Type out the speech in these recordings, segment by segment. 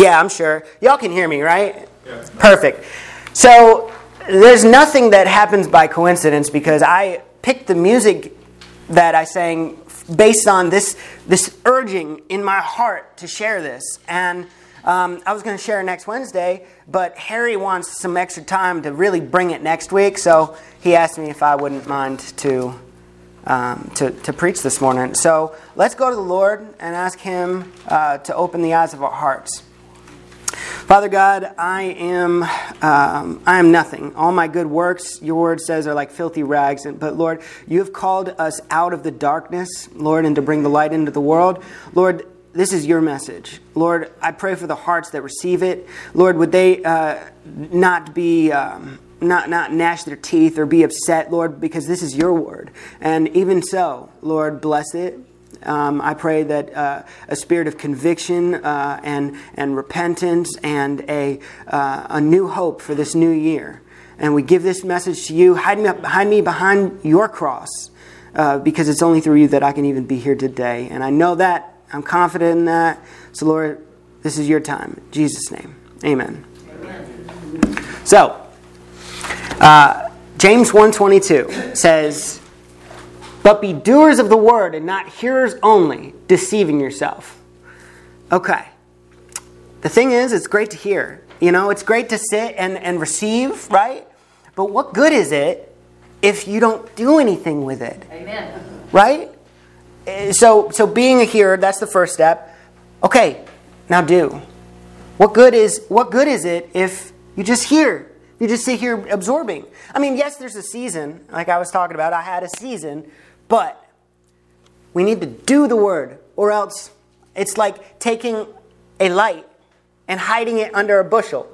Yeah, I'm sure. Y'all can hear me, right? Yeah. Perfect. So there's nothing that happens by coincidence because I picked the music that I sang based on this this urging in my heart to share this. And um, I was going to share next Wednesday, but Harry wants some extra time to really bring it next week, so he asked me if I wouldn't mind to um, to, to preach this morning. So let's go to the Lord and ask Him uh, to open the eyes of our hearts. Father God, I am um, I am nothing. All my good works, your word says, are like filthy rags. But Lord, you have called us out of the darkness, Lord, and to bring the light into the world. Lord, this is your message. Lord, I pray for the hearts that receive it. Lord, would they uh, not be. Um, not, not gnash their teeth or be upset, Lord, because this is your word. And even so, Lord, bless it. Um, I pray that uh, a spirit of conviction uh, and, and repentance and a, uh, a new hope for this new year. And we give this message to you. Hide me, hide me behind your cross uh, because it's only through you that I can even be here today. And I know that. I'm confident in that. So, Lord, this is your time. In Jesus' name. Amen. Amen. So, uh, James 122 says, But be doers of the word and not hearers only, deceiving yourself. Okay. The thing is, it's great to hear. You know, it's great to sit and, and receive, right? But what good is it if you don't do anything with it? Amen. Right? Eh, so, so being a hearer, that's the first step. Okay, now do. What good is what good is it if you just hear you just sit here absorbing. I mean, yes, there's a season, like I was talking about. I had a season, but we need to do the word, or else it's like taking a light and hiding it under a bushel,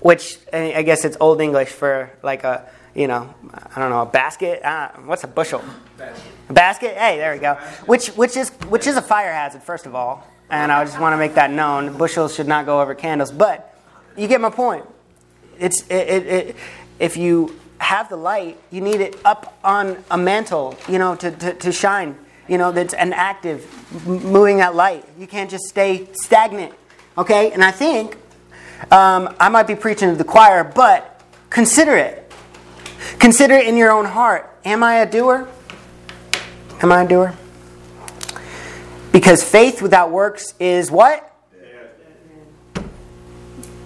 which I guess it's Old English for like a, you know, I don't know, a basket. Uh, what's a bushel? Basket. A basket. Hey, there we go. Which which is which is a fire hazard, first of all, and I just want to make that known. Bushels should not go over candles, but you get my point. It's it, it, it, if you have the light, you need it up on a mantle, you know, to, to, to shine. You know, that's an active, moving that light. You can't just stay stagnant. Okay? And I think um, I might be preaching to the choir, but consider it. Consider it in your own heart. Am I a doer? Am I a doer? Because faith without works is what?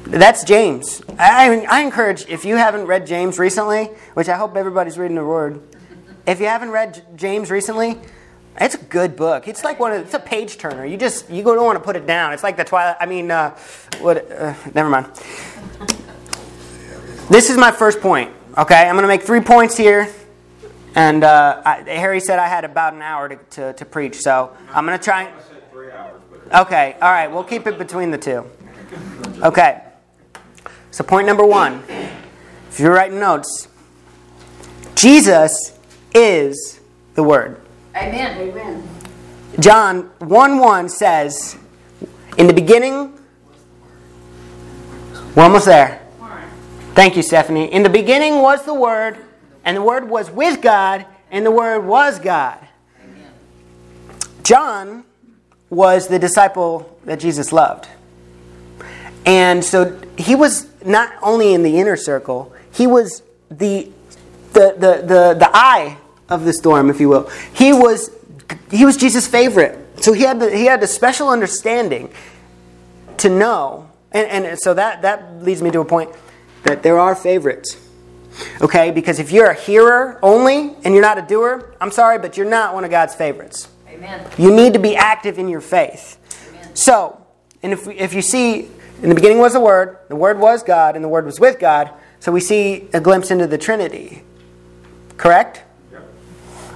That's James. I, I encourage, if you haven't read James recently, which I hope everybody's reading the Word, if you haven't read James recently, it's a good book. It's like one of it's a page turner. You just you don't want to put it down. It's like the Twilight. I mean, uh, what? Uh, never mind. This is my first point. Okay, I'm going to make three points here, and uh, I, Harry said I had about an hour to, to, to preach, so I'm going to try. Okay, all right. We'll keep it between the two. Okay. So, point number one if you're writing notes, Jesus is the Word. Amen. Amen. John 1 1 says, In the beginning, we're almost there. Thank you, Stephanie. In the beginning was the Word, and the Word was with God, and the Word was God. Amen. John was the disciple that Jesus loved. And so he was not only in the inner circle, he was the, the, the, the, the eye of the storm, if you will. He was, he was Jesus' favorite. So he had, the, he had a special understanding to know. And, and so that, that leads me to a point that there are favorites. Okay? Because if you're a hearer only and you're not a doer, I'm sorry, but you're not one of God's favorites. Amen. You need to be active in your faith. Amen. So, and if, if you see in the beginning was the Word, the Word was God, and the Word was with God. So we see a glimpse into the Trinity. Correct? Yep.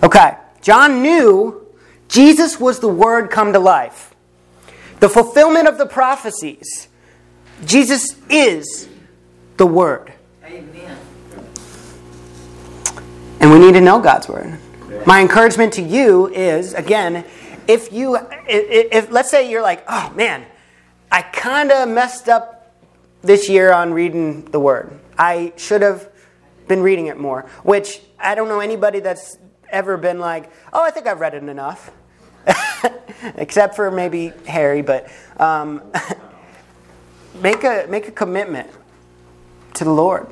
Okay. John knew Jesus was the Word come to life, the fulfillment of the prophecies. Jesus is the Word. Amen. And we need to know God's Word. My encouragement to you is again, if you, if, if let's say you're like, oh man, I kind of messed up this year on reading the Word. I should have been reading it more, which I don't know anybody that's ever been like, oh, I think I've read it enough. Except for maybe Harry, but. Um, make a make a commitment to the Lord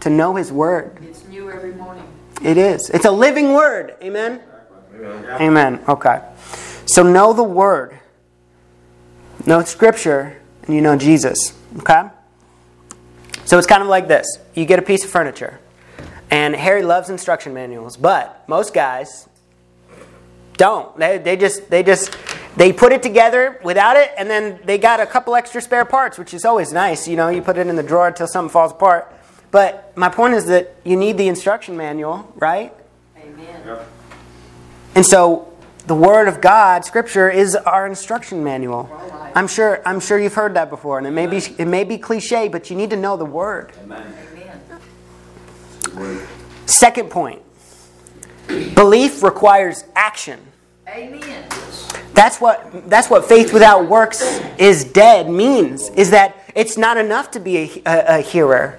to know His Word. It's new every morning. It is. It's a living Word. Amen. Amen. Amen. Okay. So know the Word. Know Scripture, and you know Jesus. Okay. So it's kind of like this: you get a piece of furniture, and Harry loves instruction manuals, but most guys don't. They, they just they just they put it together without it, and then they got a couple extra spare parts, which is always nice. You know, you put it in the drawer until something falls apart. But my point is that you need the instruction manual, right? Amen. Yep. And so the Word of God, Scripture, is our instruction manual. I'm sure. I'm sure you've heard that before, and it may be it may be cliche, but you need to know the Word. Amen. Second point: belief requires action. Amen. That's what that's what faith without works is dead means. Is that it's not enough to be a, a, a hearer.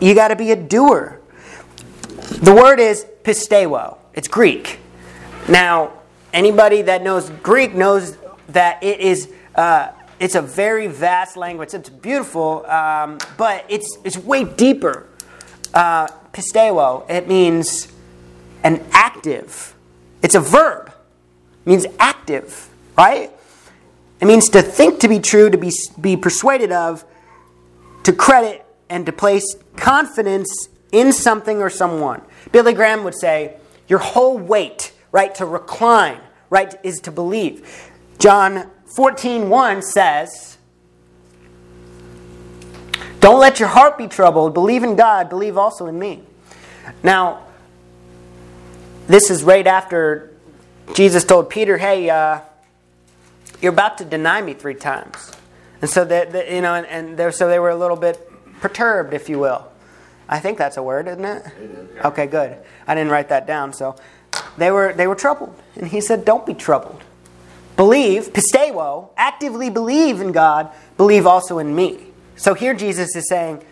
You got to be a doer. The word is pisteuo. It's Greek. Now, anybody that knows Greek knows that it is. Uh, it's a very vast language. It's beautiful, um, but it's it's way deeper. Uh. It means an active. It's a verb means active, right? It means to think to be true, to be, be persuaded of, to credit, and to place confidence in something or someone. Billy Graham would say, Your whole weight, right, to recline, right, is to believe. John 14, 1 says, Don't let your heart be troubled. Believe in God, believe also in me. Now, this is right after Jesus told Peter, "Hey, uh, you're about to deny me three times," and so that you know, and, and so they were a little bit perturbed, if you will. I think that's a word, isn't it? Okay, good. I didn't write that down, so they were they were troubled, and he said, "Don't be troubled. Believe, pisteuo, actively believe in God. Believe also in me." So here Jesus is saying,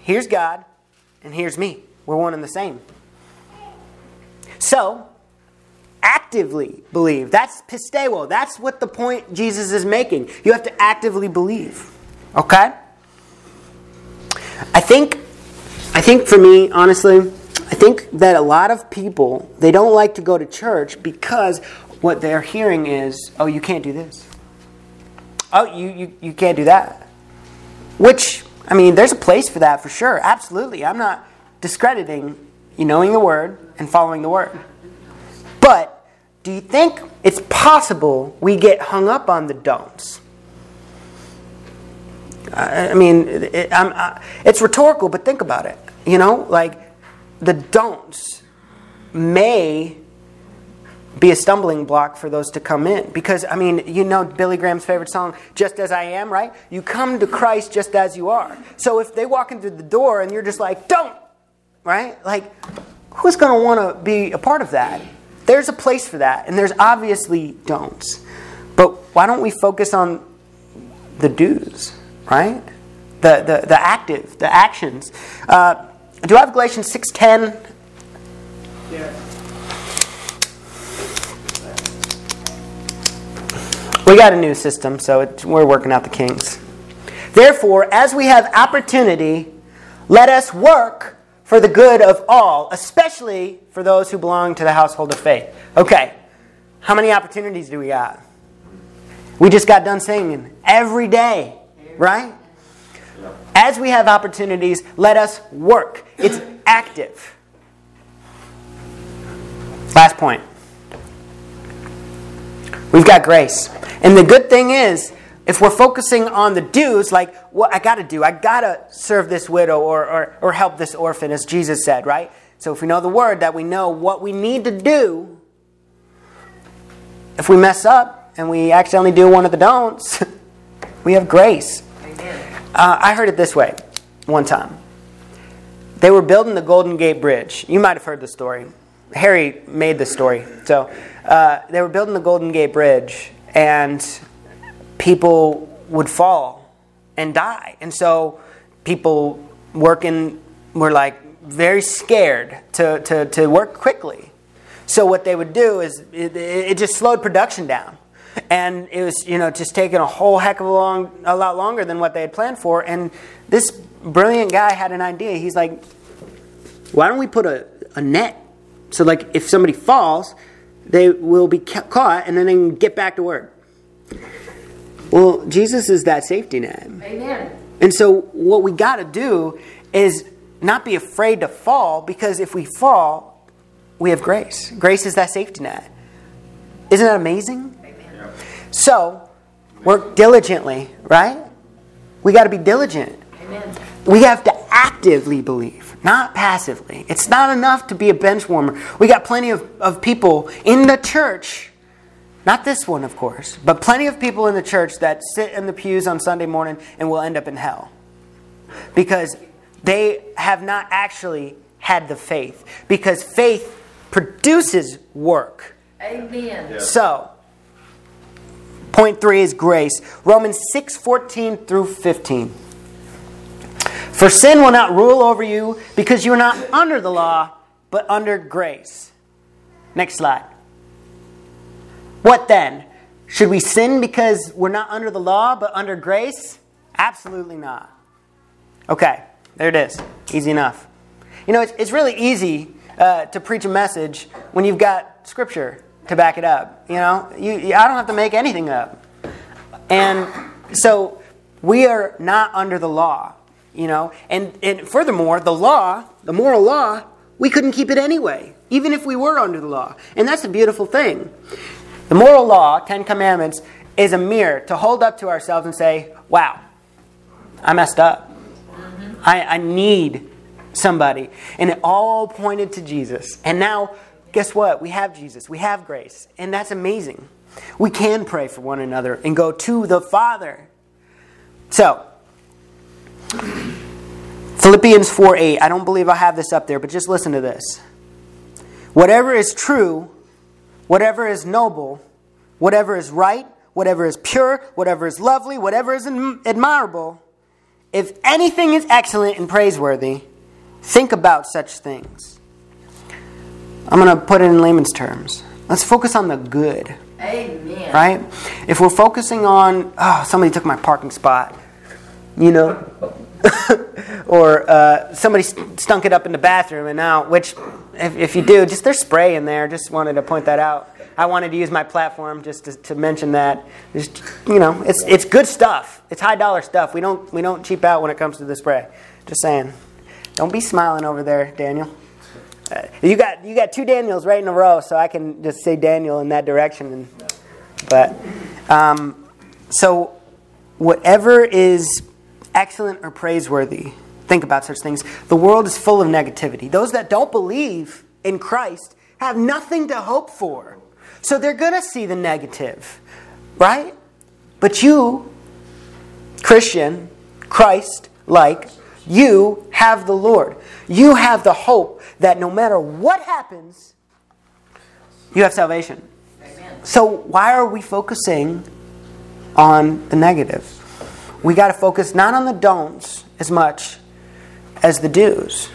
"Here's God, and here's me. We're one and the same." So actively believe. That's pisteuo. That's what the point Jesus is making. You have to actively believe. Okay? I think I think for me, honestly, I think that a lot of people they don't like to go to church because what they're hearing is, oh, you can't do this. Oh, you, you, you can't do that. Which, I mean, there's a place for that for sure. Absolutely. I'm not discrediting you knowing the word and following the word. But do you think it's possible we get hung up on the don'ts? I mean, it, I, it's rhetorical, but think about it. You know, like the don'ts may be a stumbling block for those to come in. Because, I mean, you know Billy Graham's favorite song, Just As I Am, right? You come to Christ just as you are. So if they walk in through the door and you're just like, don't, right? Like, who's going to want to be a part of that? There's a place for that, and there's obviously don'ts. But why don't we focus on the do's, right? The, the, the active, the actions. Uh, do I have Galatians 6.10? Yeah. We got a new system, so it, we're working out the kinks. Therefore, as we have opportunity, let us work for the good of all, especially for those who belong to the household of faith. Okay, how many opportunities do we got? We just got done singing every day, right? As we have opportunities, let us work. It's active. Last point. We've got grace. And the good thing is, if we're focusing on the do's, like what I got to do, I got to serve this widow or, or, or help this orphan, as Jesus said, right? So if we know the word, that we know what we need to do, if we mess up and we accidentally do one of the don'ts, we have grace. Uh, I heard it this way one time. They were building the Golden Gate Bridge. You might have heard the story. Harry made the story. So uh, they were building the Golden Gate Bridge, and people would fall and die. And so people working were like very scared to, to, to work quickly. So what they would do is it, it just slowed production down. And it was you know just taking a whole heck of a long a lot longer than what they had planned for. And this brilliant guy had an idea. He's like why don't we put a, a net so like if somebody falls they will be ca- caught and then they can get back to work? Well jesus is that safety net. Amen. and so what we got to do is not be afraid to fall because if we fall we have grace. Grace is that safety net. Isn't that amazing. So, work diligently, right? We got to be diligent. Amen. We have to actively believe, not passively. It's not enough to be a bench warmer. We got plenty of, of people in the church, not this one, of course, but plenty of people in the church that sit in the pews on Sunday morning and will end up in hell because they have not actually had the faith. Because faith produces work. Amen. So, point three is grace. Romans 6 14 through 15. For sin will not rule over you because you are not under the law, but under grace. Next slide. What then? Should we sin because we're not under the law, but under grace? Absolutely not. Okay, there it is. Easy enough. You know, it's, it's really easy uh, to preach a message when you've got scripture to back it up. You know, you, I don't have to make anything up. And so we are not under the law, you know. And, and furthermore, the law, the moral law, we couldn't keep it anyway, even if we were under the law. And that's a beautiful thing. The moral law, Ten Commandments, is a mirror to hold up to ourselves and say, wow, I messed up. I, I need somebody. And it all pointed to Jesus. And now, guess what? We have Jesus, we have grace. And that's amazing. We can pray for one another and go to the Father. So, Philippians 4 8. I don't believe I have this up there, but just listen to this. Whatever is true, whatever is noble, whatever is right, whatever is pure, whatever is lovely, whatever is admirable, if anything is excellent and praiseworthy, think about such things. I'm going to put it in layman's terms. Let's focus on the good, Amen. right? If we're focusing on, oh, somebody took my parking spot, you know, or uh, somebody st- stunk it up in the bathroom, and now, which, if, if you do, just there's spray in there. Just wanted to point that out. I wanted to use my platform just to, to mention that. Just, you know, it's it's good stuff. It's high dollar stuff. We don't we don't cheap out when it comes to the spray. Just saying. Don't be smiling over there, Daniel. You got you got two Daniels right in a row, so I can just say Daniel in that direction. And, but um, so whatever is excellent or praiseworthy, think about such things. The world is full of negativity. Those that don't believe in Christ have nothing to hope for. So they're to see the negative, right? But you, Christian, Christ like, you have the Lord. You have the hope that no matter what happens, you have salvation. Amen. So why are we focusing on the negative? We got to focus not on the don'ts as much as the do's.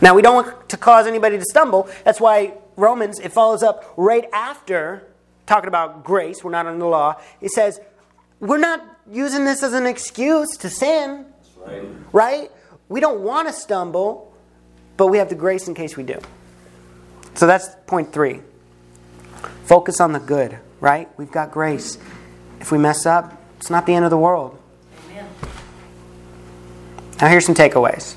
Now we don't want to cause anybody to stumble. That's why Romans it follows up right after talking about grace. We're not under the law. It says we're not using this as an excuse to sin, Right. right? We don't want to stumble, but we have the grace in case we do. So that's point three. Focus on the good, right? We've got grace. If we mess up, it's not the end of the world. Amen. Now, here's some takeaways.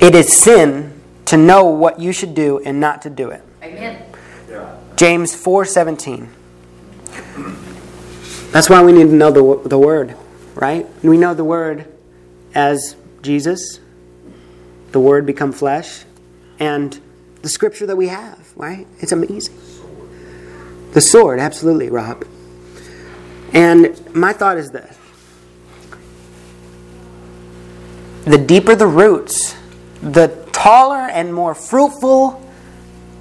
It is sin to know what you should do and not to do it. Amen. Yeah. James 4:17. That's why we need to know the, the word, right? We know the word as Jesus, the word become flesh, and the scripture that we have, right? It's amazing. The sword, absolutely, Rob. And my thought is this. The deeper the roots, the taller and more fruitful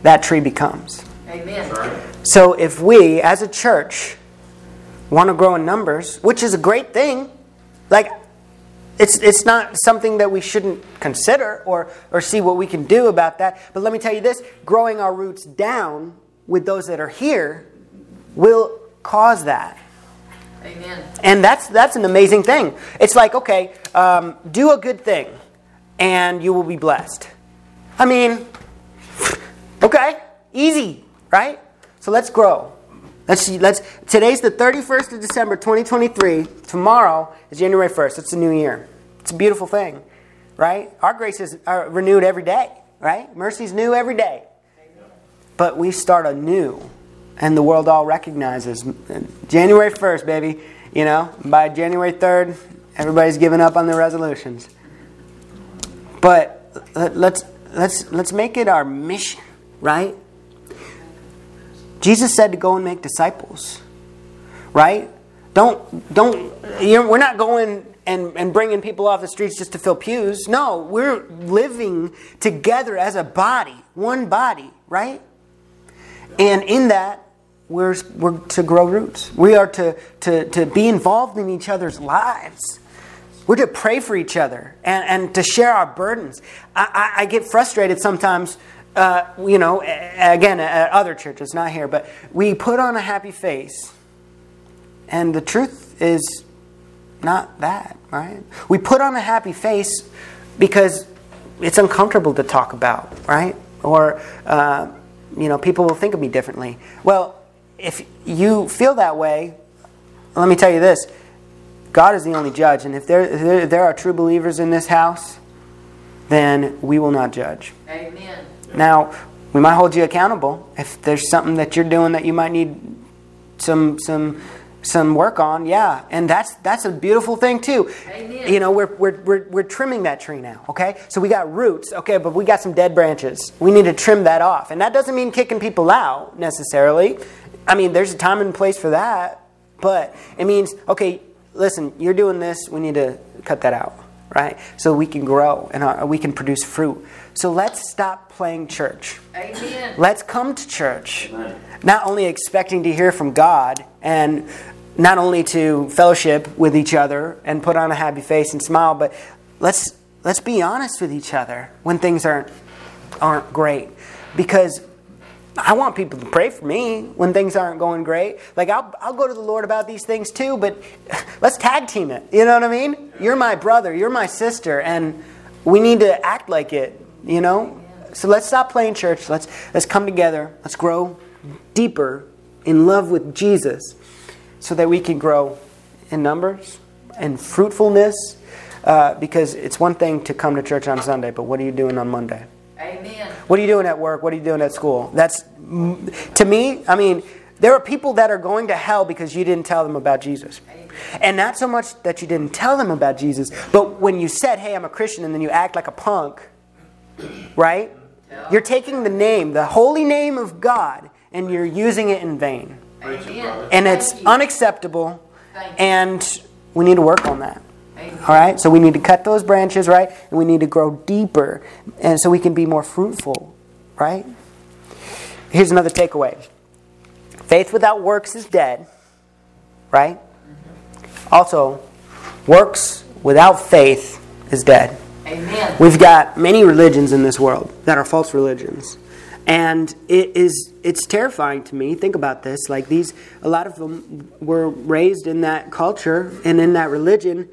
that tree becomes. Amen. So if we, as a church, want to grow in numbers, which is a great thing, like it's it's not something that we shouldn't consider or or see what we can do about that. But let me tell you this: growing our roots down with those that are here will cause that. Amen. And that's that's an amazing thing. It's like, okay, um, do a good thing, and you will be blessed. I mean, okay, easy, right? So let's grow. Let's see. Let's. Today's the thirty first of December, twenty twenty three. Tomorrow is January first. It's a new year. It's a beautiful thing, right? Our graces are uh, renewed every day, right? Mercy's new every day. But we start anew, and the world all recognizes January first, baby. You know, by January third, everybody's giving up on their resolutions. But let- let's let's let's make it our mission, right? Jesus said to go and make disciples, right? Don't don't. You know, we're not going and, and bringing people off the streets just to fill pews. No, we're living together as a body, one body, right? And in that, we're, we're to grow roots. We are to, to, to be involved in each other's lives. We're to pray for each other and, and to share our burdens. I, I, I get frustrated sometimes, uh, you know, again, at other churches, not here, but we put on a happy face, and the truth is not that, right? We put on a happy face because it's uncomfortable to talk about, right? Or, uh, you know, people will think of me differently. Well, if you feel that way, let me tell you this God is the only judge, and if there, if there, are true believers in this house, then we will not judge. Amen. Now, we might hold you accountable if there's something that you're doing that you might need some some some work on. Yeah, and that's that's a beautiful thing too. Amen. You know, we're, we're we're we're trimming that tree now. Okay, so we got roots. Okay, but we got some dead branches. We need to trim that off, and that doesn't mean kicking people out necessarily. I mean, there's a time and place for that, but it means okay. Listen, you're doing this. We need to cut that out, right? So we can grow and uh, we can produce fruit. So let's stop playing church. Amen. Let's come to church, not only expecting to hear from God and not only to fellowship with each other and put on a happy face and smile, but let's let's be honest with each other when things aren't aren't great, because I want people to pray for me when things aren't going great. Like I'll I'll go to the Lord about these things too, but let's tag team it. You know what I mean? You're my brother, you're my sister, and we need to act like it. You know. So let's stop playing church. Let's let's come together. Let's grow deeper in love with Jesus, so that we can grow in numbers and fruitfulness. Uh, because it's one thing to come to church on Sunday, but what are you doing on Monday? Amen. What are you doing at work? What are you doing at school? That's to me. I mean, there are people that are going to hell because you didn't tell them about Jesus, and not so much that you didn't tell them about Jesus, but when you said, "Hey, I'm a Christian," and then you act like a punk, right? You're taking the name, the holy name of God, and you're using it in vain, Amen. and it's Thank unacceptable. And we need to work on that. Amen. All right, so we need to cut those branches, right? And we need to grow deeper, and so we can be more fruitful, right? Here's another takeaway faith without works is dead, right? Mm-hmm. Also, works without faith is dead. Amen. We've got many religions in this world that are false religions. And it is it's terrifying to me. Think about this. Like these a lot of them were raised in that culture and in that religion.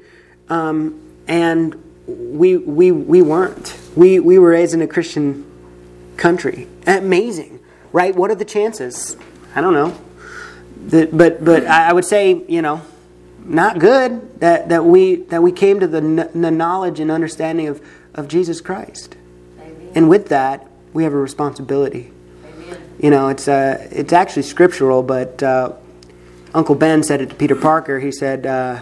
Um, and we we we weren't. We we were raised in a Christian country. Amazing. Right? What are the chances? I don't know. The, but but I I would say, you know, not good that, that we that we came to the, the knowledge and understanding of, of Jesus Christ. Amen. And with that, we have a responsibility. Amen. You know, it's uh, it's actually scriptural, but uh, Uncle Ben said it to Peter Parker. He said, uh,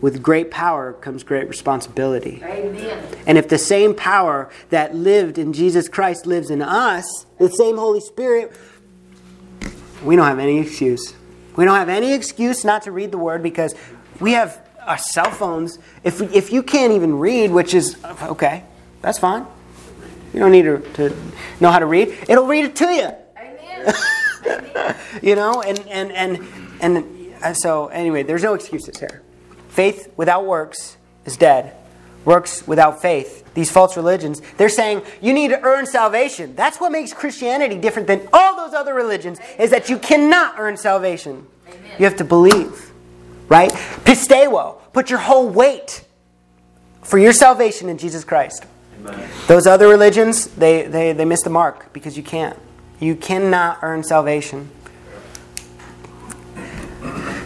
"With great power comes great responsibility." Amen. And if the same power that lived in Jesus Christ lives in us, the same Holy Spirit, we don't have any excuse. We don't have any excuse not to read the Word because we have our cell phones. If, if you can't even read, which is okay, that's fine. You don't need to, to know how to read. It'll read it to you. Amen. Amen. You know, and and and and uh, so anyway, there's no excuses here. Faith without works is dead. Works without faith. These false religions, they're saying you need to earn salvation. That's what makes Christianity different than all those other religions, is that you cannot earn salvation. You have to believe, right? Pisteuo, put your whole weight for your salvation in Jesus Christ. Amen. Those other religions, they, they, they miss the mark because you can't. You cannot earn salvation.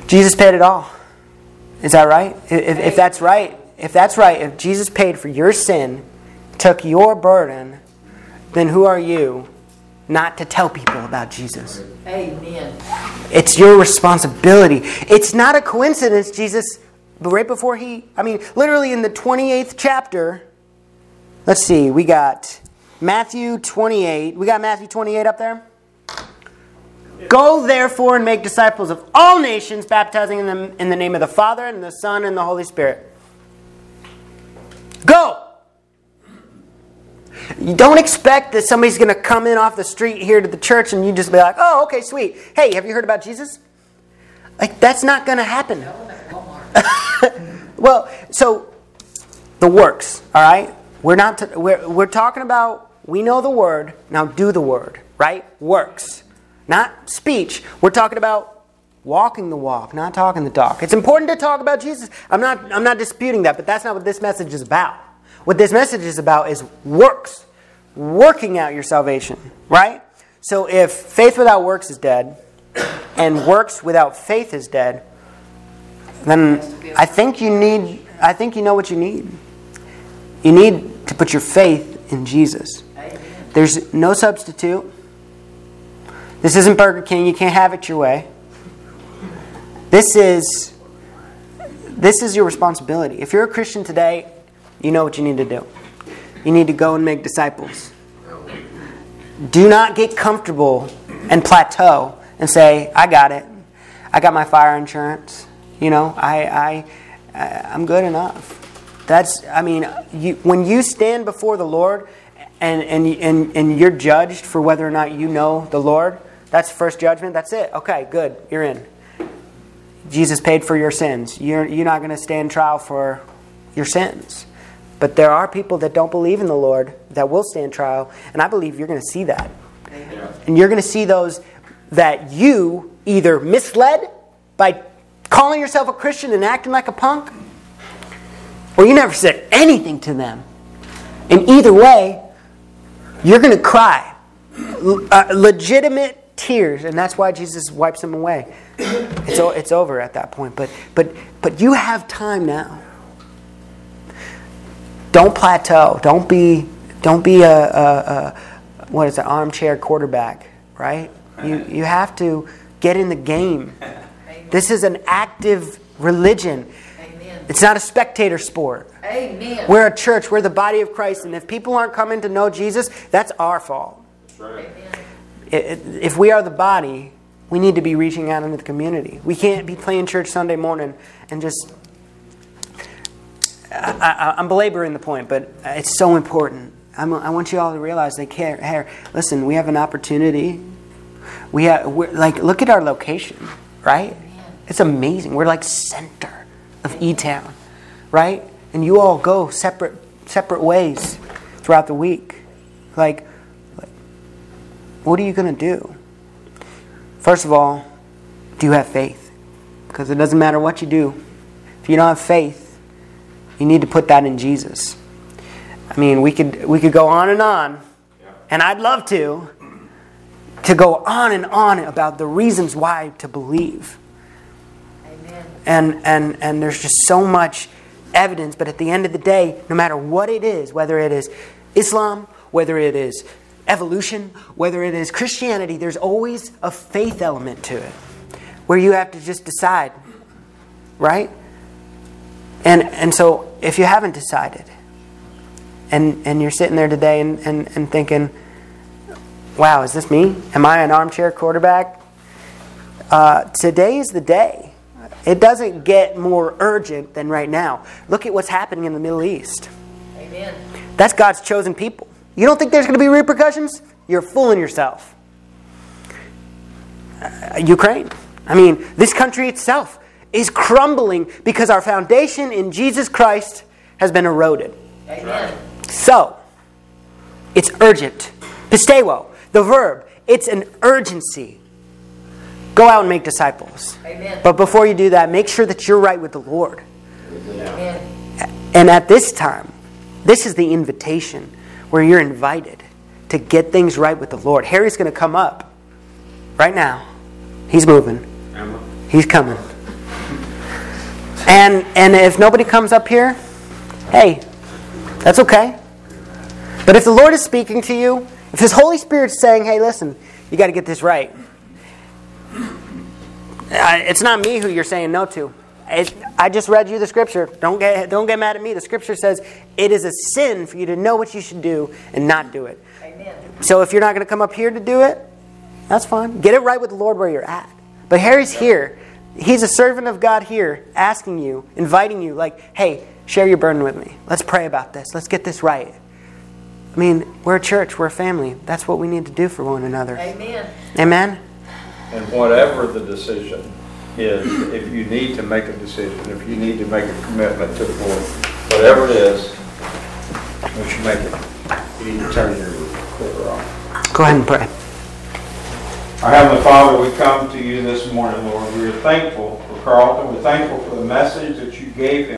Jesus paid it all. Is that right? If, if that's right, if that's right, if Jesus paid for your sin, took your burden, then who are you not to tell people about Jesus? Amen. It's your responsibility. It's not a coincidence, Jesus, but right before he, I mean, literally in the 28th chapter, let's see, we got Matthew 28. We got Matthew 28 up there? Go therefore and make disciples of all nations, baptizing them in the name of the Father and the Son and the Holy Spirit. Go! You don't expect that somebody's going to come in off the street here to the church and you just be like, oh, okay, sweet. Hey, have you heard about Jesus? Like, that's not going to happen. well, so the works, all right? We're not, t- we're, we're talking about, we know the word, now do the word, right? Works, not speech. We're talking about walking the walk, not talking the talk. It's important to talk about Jesus. I'm not, I'm not disputing that, but that's not what this message is about. What this message is about is works, working out your salvation, right? So if faith without works is dead, and works without faith is dead, then I think you need, I think you know what you need. You need to put your faith in Jesus. There's no substitute. This isn't Burger King. You can't have it your way. This is this is your responsibility. If you're a Christian today, you know what you need to do. You need to go and make disciples. Do not get comfortable and plateau and say, "I got it. I got my fire insurance. You know, I I uh, I'm good enough." That's I mean, you, when you stand before the Lord and, and and and you're judged for whether or not you know the Lord, that's first judgment. That's it. Okay, good. You're in. Jesus paid for your sins. You're, you're not going to stand trial for your sins. But there are people that don't believe in the Lord that will stand trial, and I believe you're going to see that. And you're going to see those that you either misled by calling yourself a Christian and acting like a punk, or you never said anything to them. And either way, you're going to cry. Uh, legitimate tears, and that's why Jesus wipes them away. It's, o- it's over at that point. But, but, but you have time now. Don't plateau. Don't be, don't be a, a, a what is it, armchair quarterback, right? You, you have to get in the game. This is an active religion. Amen. It's not a spectator sport. Amen. We're a church, we're the body of Christ, and if people aren't coming to know Jesus, that's our fault. Amen. I- I- If we are the body, we need to be reaching out into the community. We can't be playing church Sunday morning and just. I, I'm belaboring the point, but it's so important. I'm, I want you all to realize they care. Hey, listen, we have an opportunity. We have, like, look at our location, right? It's amazing. We're like center of E Town, right? And you all go separate separate ways throughout the week. Like, what are you going to do? First of all, do you have faith? Because it doesn't matter what you do. If you don't have faith, you need to put that in Jesus. I mean, we could we could go on and on, and I'd love to to go on and on about the reasons why to believe. Amen. And and and there's just so much evidence, but at the end of the day, no matter what it is, whether it is Islam, whether it is evolution, whether it is Christianity, there's always a faith element to it where you have to just decide, right? And and so if you haven't decided and and you're sitting there today and, and, and thinking, wow, is this me? Am I an armchair quarterback? Uh, today is the day. It doesn't get more urgent than right now. Look at what's happening in the Middle East. Amen. That's God's chosen people. You don't think there's going to be repercussions? You're fooling yourself. Uh, Ukraine. I mean, this country itself is crumbling because our foundation in Jesus Christ has been eroded. Amen. So, it's urgent. Pisteuo, the verb, it's an urgency. Go out and make disciples. Amen. But before you do that, make sure that you're right with the Lord. Amen. And at this time, this is the invitation where you're invited to get things right with the Lord. Harry's going to come up right now. He's moving. He's coming. And and if nobody comes up here, hey, that's okay. But if the Lord is speaking to you, if His Holy Spirit's saying, "Hey, listen, you got to get this right," it's not me who you're saying no to. It, I just read you the scripture. Don't get don't get mad at me. The scripture says it is a sin for you to know what you should do and not do it. Amen. So if you're not going to come up here to do it, that's fine. Get it right with the Lord where you're at. But Harry's here. He's a servant of God here, asking you, inviting you, like, hey, share your burden with me. Let's pray about this. Let's get this right. I mean, we're a church, we're a family. That's what we need to do for one another. Amen. Amen? And whatever the decision is, if you need to make a decision, if you need to make a commitment to the Lord, whatever it is, we should make it. You need to turn your clicker off. Go ahead and pray. Our Heavenly Father, we come to you this morning, Lord. We are thankful for Carlton. We're thankful for the message that you gave him.